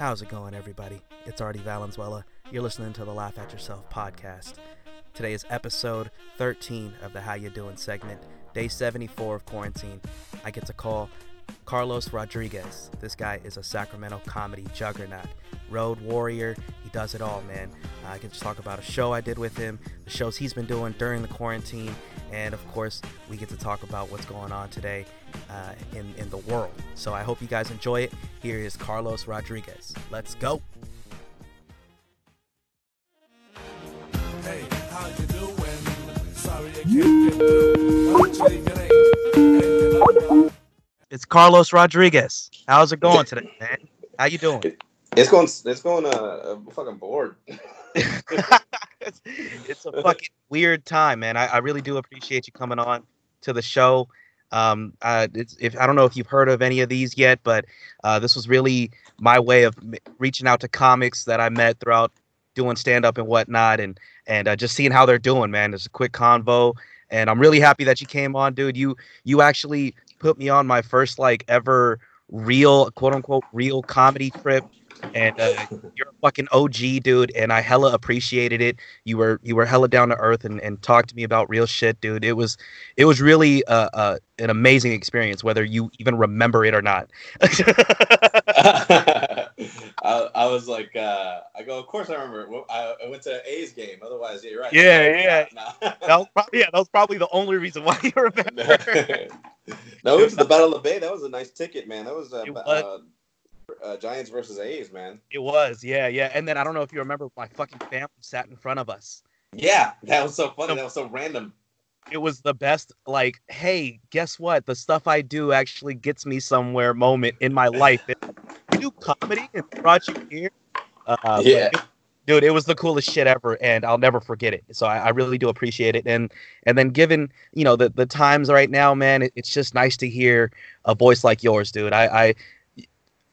How's it going, everybody? It's Artie Valenzuela. You're listening to the Laugh at Yourself podcast. Today is episode 13 of the How You Doing segment, day 74 of quarantine. I get to call Carlos Rodriguez. This guy is a Sacramento comedy juggernaut, road warrior. He does it all, man. I get to talk about a show I did with him, the shows he's been doing during the quarantine, and of course, we get to talk about what's going on today uh, in, in the world. So I hope you guys enjoy it. Here is Carlos Rodriguez. Let's go. Hey, how you doing? Sorry I can't get through. Why don't you leave your name and your number? It's Carlos Rodriguez. How's it going today, man? How you doing? It's going. It's going. Uh, I'm fucking bored. it's, it's a fucking weird time, man. I, I really do appreciate you coming on to the show. Um, uh, it's, if I don't know if you've heard of any of these yet, but uh, this was really my way of m- reaching out to comics that I met throughout doing stand up and whatnot, and and uh, just seeing how they're doing, man. It's a quick convo, and I'm really happy that you came on, dude. You you actually put me on my first like ever real quote unquote real comedy trip and uh, you're a fucking OG dude, and I hella appreciated it. You were you were hella down to earth and, and talked to me about real shit, dude. It was it was really uh, uh, an amazing experience, whether you even remember it or not. I, I was like, uh, I go. Of course, I remember. I, I went to A's game. Otherwise, yeah, you're right. Yeah, yeah. Nah. that was probably, yeah, that was probably the only reason why you remember. no, it was the Battle of Bay. That was a nice ticket, man. That was, uh. Uh, Giants versus A's, man. it was, yeah, yeah. And then I don't know if you remember, my fucking family sat in front of us. Yeah, that was so funny. That was so random. it was the best like hey guess what the stuff i do actually gets me somewhere moment in my life do comedy and brought you here uh, Yeah. it- dude it was the coolest shit ever and i'll never forget it so i, I really do appreciate it and and then given you know the, the times right now man it, it's just nice to hear a voice like yours dude i i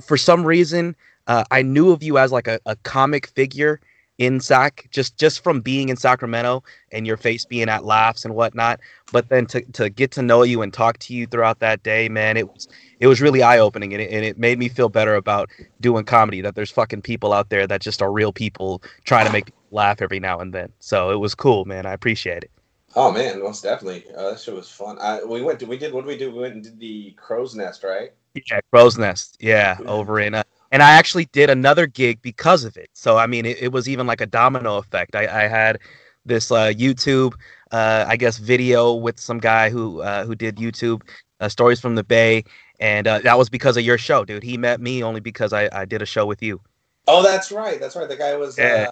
for some reason uh, i knew of you as like a, a comic figure in sac just just from being in sacramento and your face being at laughs and whatnot. But then to, to get to know you and talk to you throughout that day, man, it was it was really eye opening and it, and it made me feel better about doing comedy. That there's fucking people out there that just are real people trying to make laugh every now and then. So it was cool, man. I appreciate it. Oh man, most definitely. Uh, that shit was fun. I, we went. To, we did. What did we do? We went and did the Crow's Nest, right? Yeah, Crow's Nest. Yeah, over in. Uh, and I actually did another gig because of it. So I mean, it, it was even like a domino effect. I, I had this uh, YouTube, uh, I guess, video with some guy who uh, who did YouTube uh, stories from the Bay, and uh, that was because of your show, dude. He met me only because I, I did a show with you. Oh, that's right. That's right. The guy was. Yeah.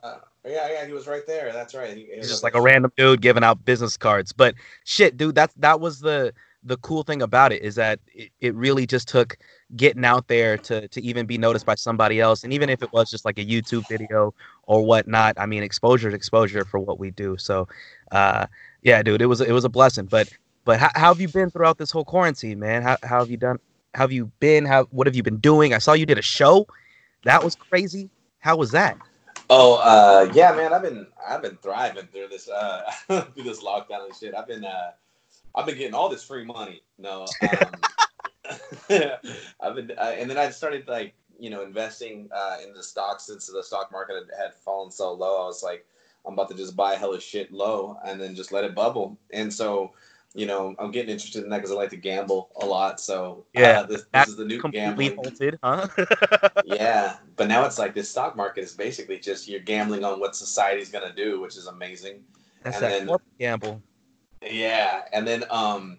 Yeah, yeah. He was right there. That's right. He, he He's was just like a random dude giving out business cards. But shit, dude, that's that was the the cool thing about it is that it, it really just took getting out there to to even be noticed by somebody else. And even if it was just like a YouTube video or whatnot, I mean exposure is exposure for what we do. So uh yeah, dude, it was it was a blessing. But but how, how have you been throughout this whole quarantine, man? How, how have you done how have you been? How what have you been doing? I saw you did a show. That was crazy. How was that? Oh, uh, yeah, man. I've been I've been thriving through this uh through this lockdown and shit. I've been uh I've been getting all this free money. No, um, I've been uh, and then I started like you know investing uh, in the stocks since the stock market had, had fallen so low. I was like, I'm about to just buy hella shit low and then just let it bubble. And so. You know, I'm getting interested in that because I like to gamble a lot. So Yeah, uh, this, this is the new Completely gambling halted, huh? yeah, but now it's like this stock market is basically just you're gambling on what society's gonna do, which is amazing. That's And that then- gamble. Yeah, and then um,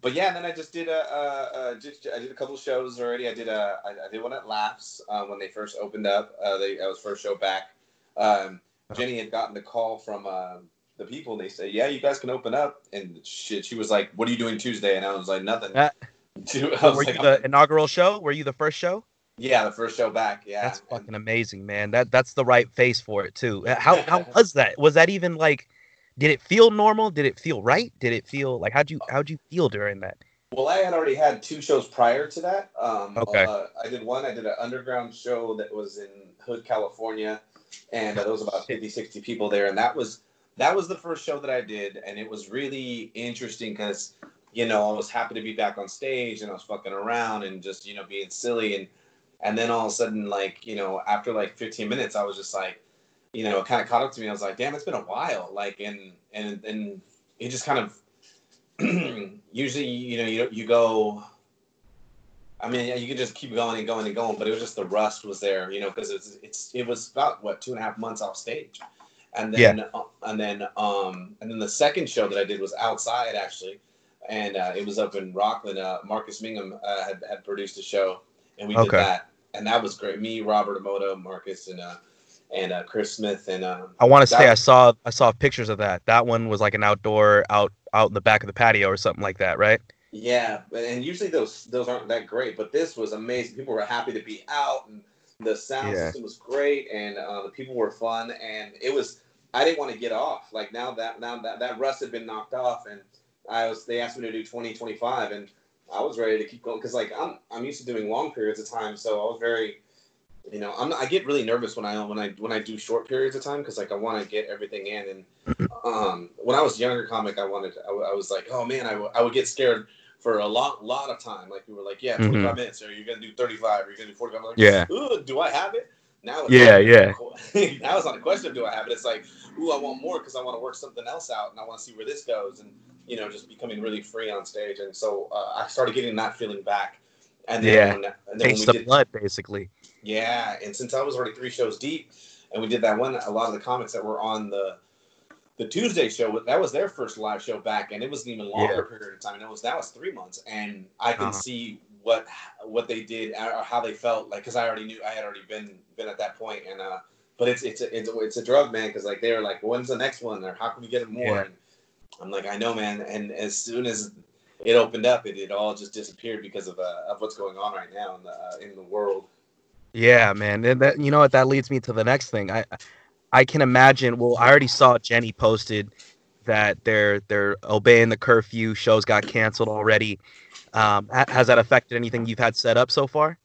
but yeah, and then I just did a, a, a just, I did a couple shows already. I did a I, I did one at Laughs uh, when they first opened up. Uh, they that was first show back. Um, Jenny had gotten the call from uh, the people, and they said, "Yeah, you guys can open up." And shit, she was like, "What are you doing Tuesday?" And I was like, "Nothing." Uh, was Were like, you the inaugural show? Were you the first show? yeah, the first show back. Yeah, That's And- fucking amazing, man. That that's the right face for it too. Uh, How how was that? Was that even like? Did it feel normal? Did it feel right? Did it feel like how'd you how'd you feel during that? Well, I had already had two shows prior to that. Um, Okay. Uh, I did one. I did an underground show that was in Hood, California, and uh, there was about 50, 60 people there. And that was that was the first show that I did, and it was really interesting because you know I was happy to be back on stage and I was fucking around and just you know being silly and and then all of a sudden, like you know, after like 15 minutes, I was just like, you know, it kind of caught up to me. I was like, damn, it's been a while. Like, and and and it just kind of usually, you know, you you go. I mean, you could just keep going and going and going, but it was just the rust was there, you know, because it's it's it was about what two and a half months off stage, and then uh, and then um and then the second show that I did was outside actually, and uh, it was up in Rocklin. Uh, Marcus Mingham uh, had had produced a show, and we did Okay. that, and that was great. Me, Robert Emoto, Marcus, and uh and uh, Chris Smith, and um, I want to say That- I saw I saw pictures of that. That one was like an outdoor out out in the back of the patio or something like that, right? Yeah, and usually those those aren't that great, but this was amazing. People were happy to be out, and the sound Yeah. system was great, and uh, the people were fun, and it was. I didn't want to get off. Like now that now that that rust had been knocked off, and I was they asked me to do 20, 25, and I was ready to keep going because like I'm I'm used to doing long periods of time, so I was very. You know, I'm. I get really nervous when I when I when I do short periods of time because like I want to get everything in. And um, when I was younger comic, I wanted. I, I was like, oh man, I, w- I would get scared for a lot lot of time. Like we were like, yeah, 25 minutes, or you're gonna do 35, or you're gonna do 45. I'm like, Yeah. Do I have it? Now it's Yeah, yeah. now it's not a question of do I have it. It's like, ooh, I want more because I want to work something else out, and I want to see where this goes, and you know, just becoming really free on stage. And so uh, I started getting that feeling back. And then, Yeah. when, and then Taste we the did, blood, basically. yeah, and since I was already three shows deep, and we did that one, a lot of the comics that were on the the Tuesday show, that was their first live show back, and it was an even longer Yeah. period of time. And it was that was three months, and I can Uh-huh. see what what they did or how they felt like because I already knew I had already been been at that point, and uh, but it's it's a, it's a, it's a drug, man, because like they were like, when's the next one, or how can we get it more? Yeah. And I'm like, I know, man, and as soon as it opened up, it, it all just disappeared because of uh, of what's going on right now in the uh, in the world. Yeah, man. And that you know what that leads me to the next thing. I I can imagine well, I already saw Jenny posted that they're they're obeying the curfew, shows got canceled already. Um, has that affected anything you've had set up so far?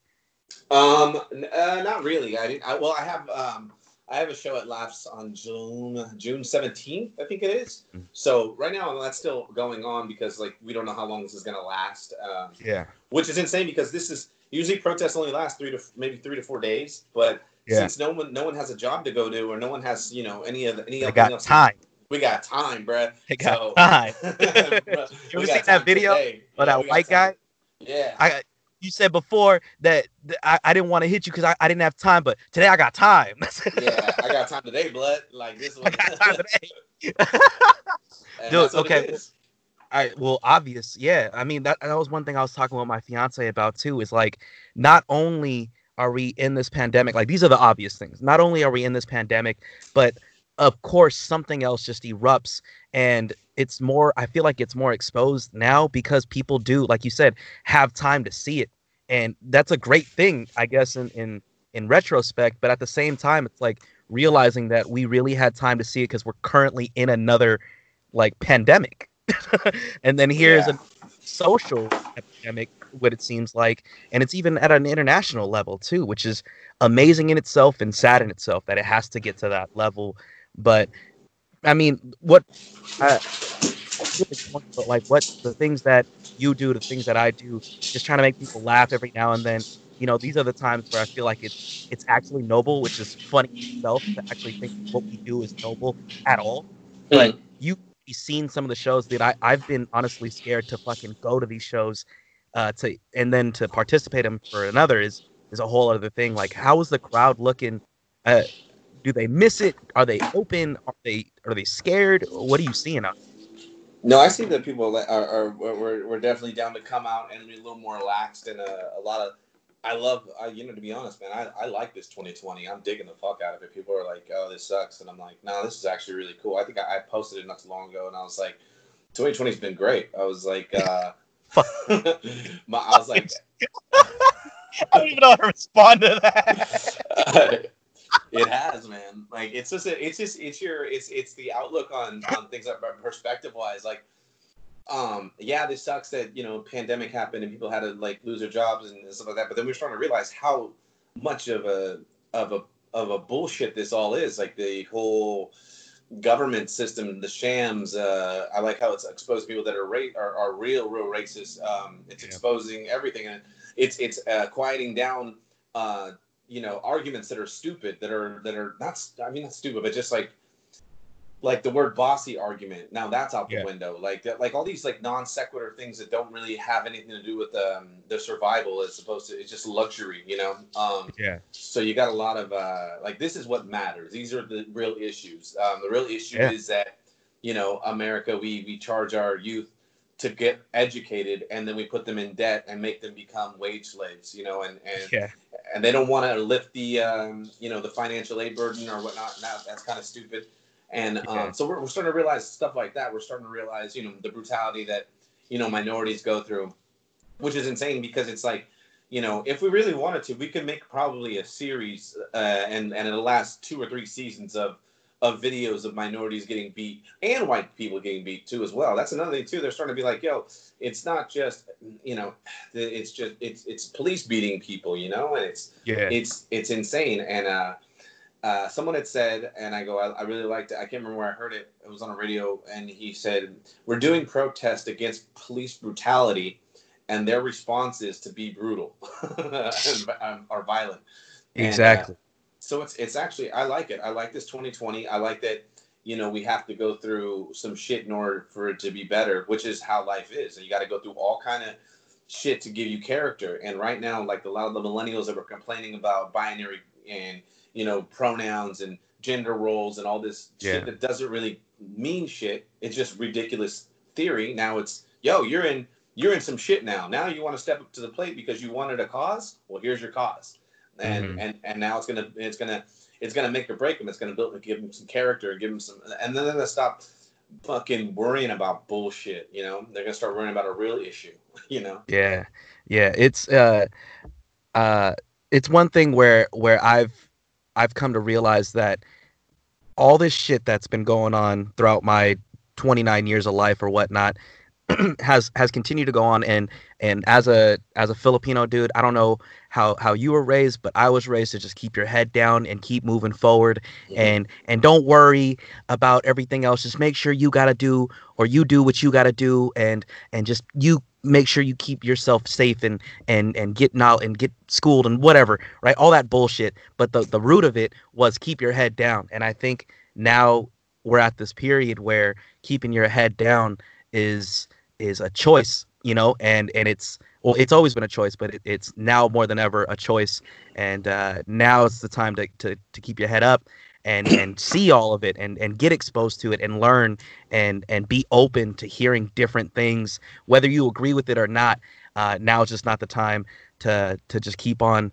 Um, uh, not really. I didn't. I, well, I have um, I have a show at Laughs on June June seventeenth, I think it is. Mm. So right now that's still going on because like we don't know how long this is gonna last. Um, Yeah. which is insane because this is usually protests only last three to maybe three to four days, but Yeah. since no one no one has a job to go to or no one has you know any of any I got else- time. We got time, bruh. I got So- time. Bruh, You we ever seen that video today. of Yeah, that white guy? Yeah. I you said before that, I, I didn't want to hit you because I, I didn't have time, but today I got time. yeah, I got time today, blood. Like this I one. got time today. Dude, okay. I well, obvious, yeah. I mean that that was one thing I was talking with my fiance about too. Is like not only are we in this pandemic, like these are the obvious things. Not only are we in this pandemic, but of course something else just erupts and it's more I feel like it's more exposed now because people do, like you said, have time to see it. And that's a great thing, I guess, in in in retrospect, but at the same time, it's like realizing that we really had time to see it because we're currently in another like pandemic. and then here's Yeah. a social epidemic, what it seems like, and it's even at an international level too, which is amazing in itself and sad in itself that it has to get to that level. But I mean, what? Uh, but like, what the things that you do, the things that I do, just trying to make people laugh every now and then. You know, these are the times where I feel like it's it's actually noble, which is funny in itself to actually think what we do is noble at all. But you you've seen some of the shows that I, I've been honestly scared to fucking go to these shows uh, to and then to participate in for another is is a whole other thing. Like how is the crowd looking? Uh, do they miss it? Are they open? Are they are they scared? What are you seeing? Out? No, I see that people are, are, are we're, we're definitely down to come out and be a little more relaxed and a, a lot of. I love, I, you know, to be honest, man, I, I like this 2020. I'm digging the fuck out of it. People are like, oh, this sucks. And I'm like, no, this is actually really cool. I think I, I posted it not too long ago and I was like, 2020 has been great. I was like, uh, my, I was like, I don't even know how to respond to that. It has, man. Like it's just, a, it's just, it's your, it's, it's the outlook on on things that perspective wise. Like, um, yeah, this sucks that you know pandemic happened and people had to like lose their jobs and stuff like that. But then we're starting to realize how much of a of a of a bullshit this all is. Like the whole government system, the shams. Uh, I like how it's exposed people that are ra- are, are real, real racist. Um, it's Yeah. exposing everything, and it's it's uh, quieting down uh, you know, arguments that are stupid, that are that are not. I mean, not stupid, but just like like the word bossy argument. Now that's out the Yeah. window. Like that, like all these like non sequitur things that don't really have anything to do with um, their survival. As opposed to it's just luxury, you know. Um, Yeah. so you got a lot of uh, like this is what matters. These are the real issues. Um, the real issue Yeah. is that you know America we we charge our youth to get educated and then we put them in debt and make them become wage slaves. You know, and and Yeah. And they don't want to lift the um, you know the financial aid burden or whatnot. Now that's kind of stupid. And um, Yeah. so we're, we're starting to realize stuff like that. We're starting to realize you know the brutality that you know minorities go through, which is insane because it's like you know if we really wanted to, we could make probably a series uh, and and it'll last two or three seasons of of videos of minorities getting beat and white people getting beat too as well. That's another thing too. They're starting to be like, yo, it's not just you know, it's just it's it's police beating people, you know, and it's Yeah. it's it's insane. And uh, uh, someone had said, and I go, I, I really liked it. I can't remember where I heard it. It was on a radio, and he said, "We're doing protest against police brutality, and their response is to be brutal um, or violent." And, uh, Exactly. So it's it's actually I like it. I like this 2020. I like that you know we have to go through some shit in order for it to be better, which is how life is. And you got to go through all kind of shit to give you character. And right now, like a lot of the millennials that were complaining about binary and you know pronouns and gender roles and all this Yeah. shit that doesn't really mean shit. It's just ridiculous theory. Now it's yo, you're in you're in some shit now. Now you want to step up to the plate because you wanted a cause. Well, here's your cause and Mhm. and and now it's gonna it's gonna it's gonna make or break him. It's gonna build give him some character, give him some, and then they're gonna stop fucking worrying about bullshit. You know, they're gonna start worrying about a real issue. You know, Yeah, yeah. It's uh, uh, it's one thing where where I've I've come to realize that all this shit that's been going on throughout my 29 years of life or whatnot has has continued to go on and and as a as a Filipino dude, I don't know how how you were raised, but I was raised to just keep your head down and keep moving forward and and don't worry about everything else. Just make sure you got to do or you do what you got to do and and just you make sure you keep yourself safe and and and getting out and get schooled and whatever, right? All that bullshit, but the the root of it was keep your head down. And I think now we're at this period where keeping your head down is is a choice, you know, and and it's well, it's always been a choice, but it, it's now more than ever a choice. And uh, now it's the time to, to to keep your head up and and see all of it and and get exposed to it and learn and and be open to hearing different things, whether you agree with it or not. Uh, now is just not the time to to just keep on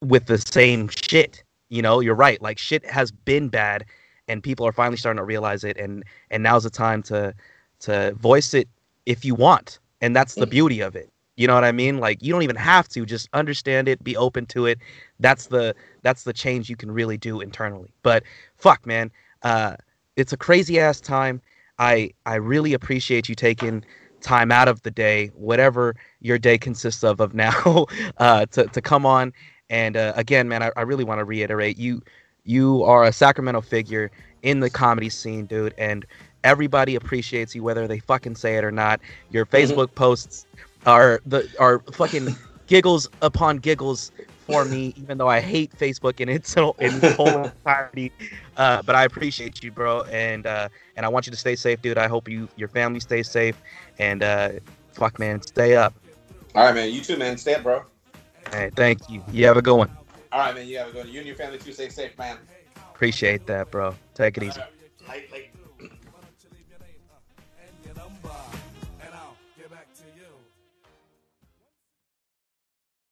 with the same shit. You know, you're right. Like shit has been bad, and people are finally starting to realize it. And and now's the time to to voice it if you want. And that's the beauty of it. You know what I mean? Like you don't even have to just understand it, be open to it. That's the that's the change you can really do internally. But fuck, man, uh, it's a crazy ass time. I I really appreciate you taking time out of the day, whatever your day consists of, of now, uh, to to come on. And uh, again, man, I, I really want to reiterate you you are a Sacramento figure in the comedy scene, dude, and everybody appreciates you whether they fucking say it or not. Your Facebook posts are the are fucking giggles upon giggles for me, even though I hate Facebook in its in its whole entirety. Uh, but I appreciate you, bro, and uh, and I want you to stay safe, dude. I hope you your family stays safe, and uh, fuck, man, stay up. all right, man. You too, man. Stay up, bro. Hey, thank you. You have a good one. All right, man. You have a good. One. You and your family too. Stay safe, man. Appreciate that, bro. Take it easy. Like, like,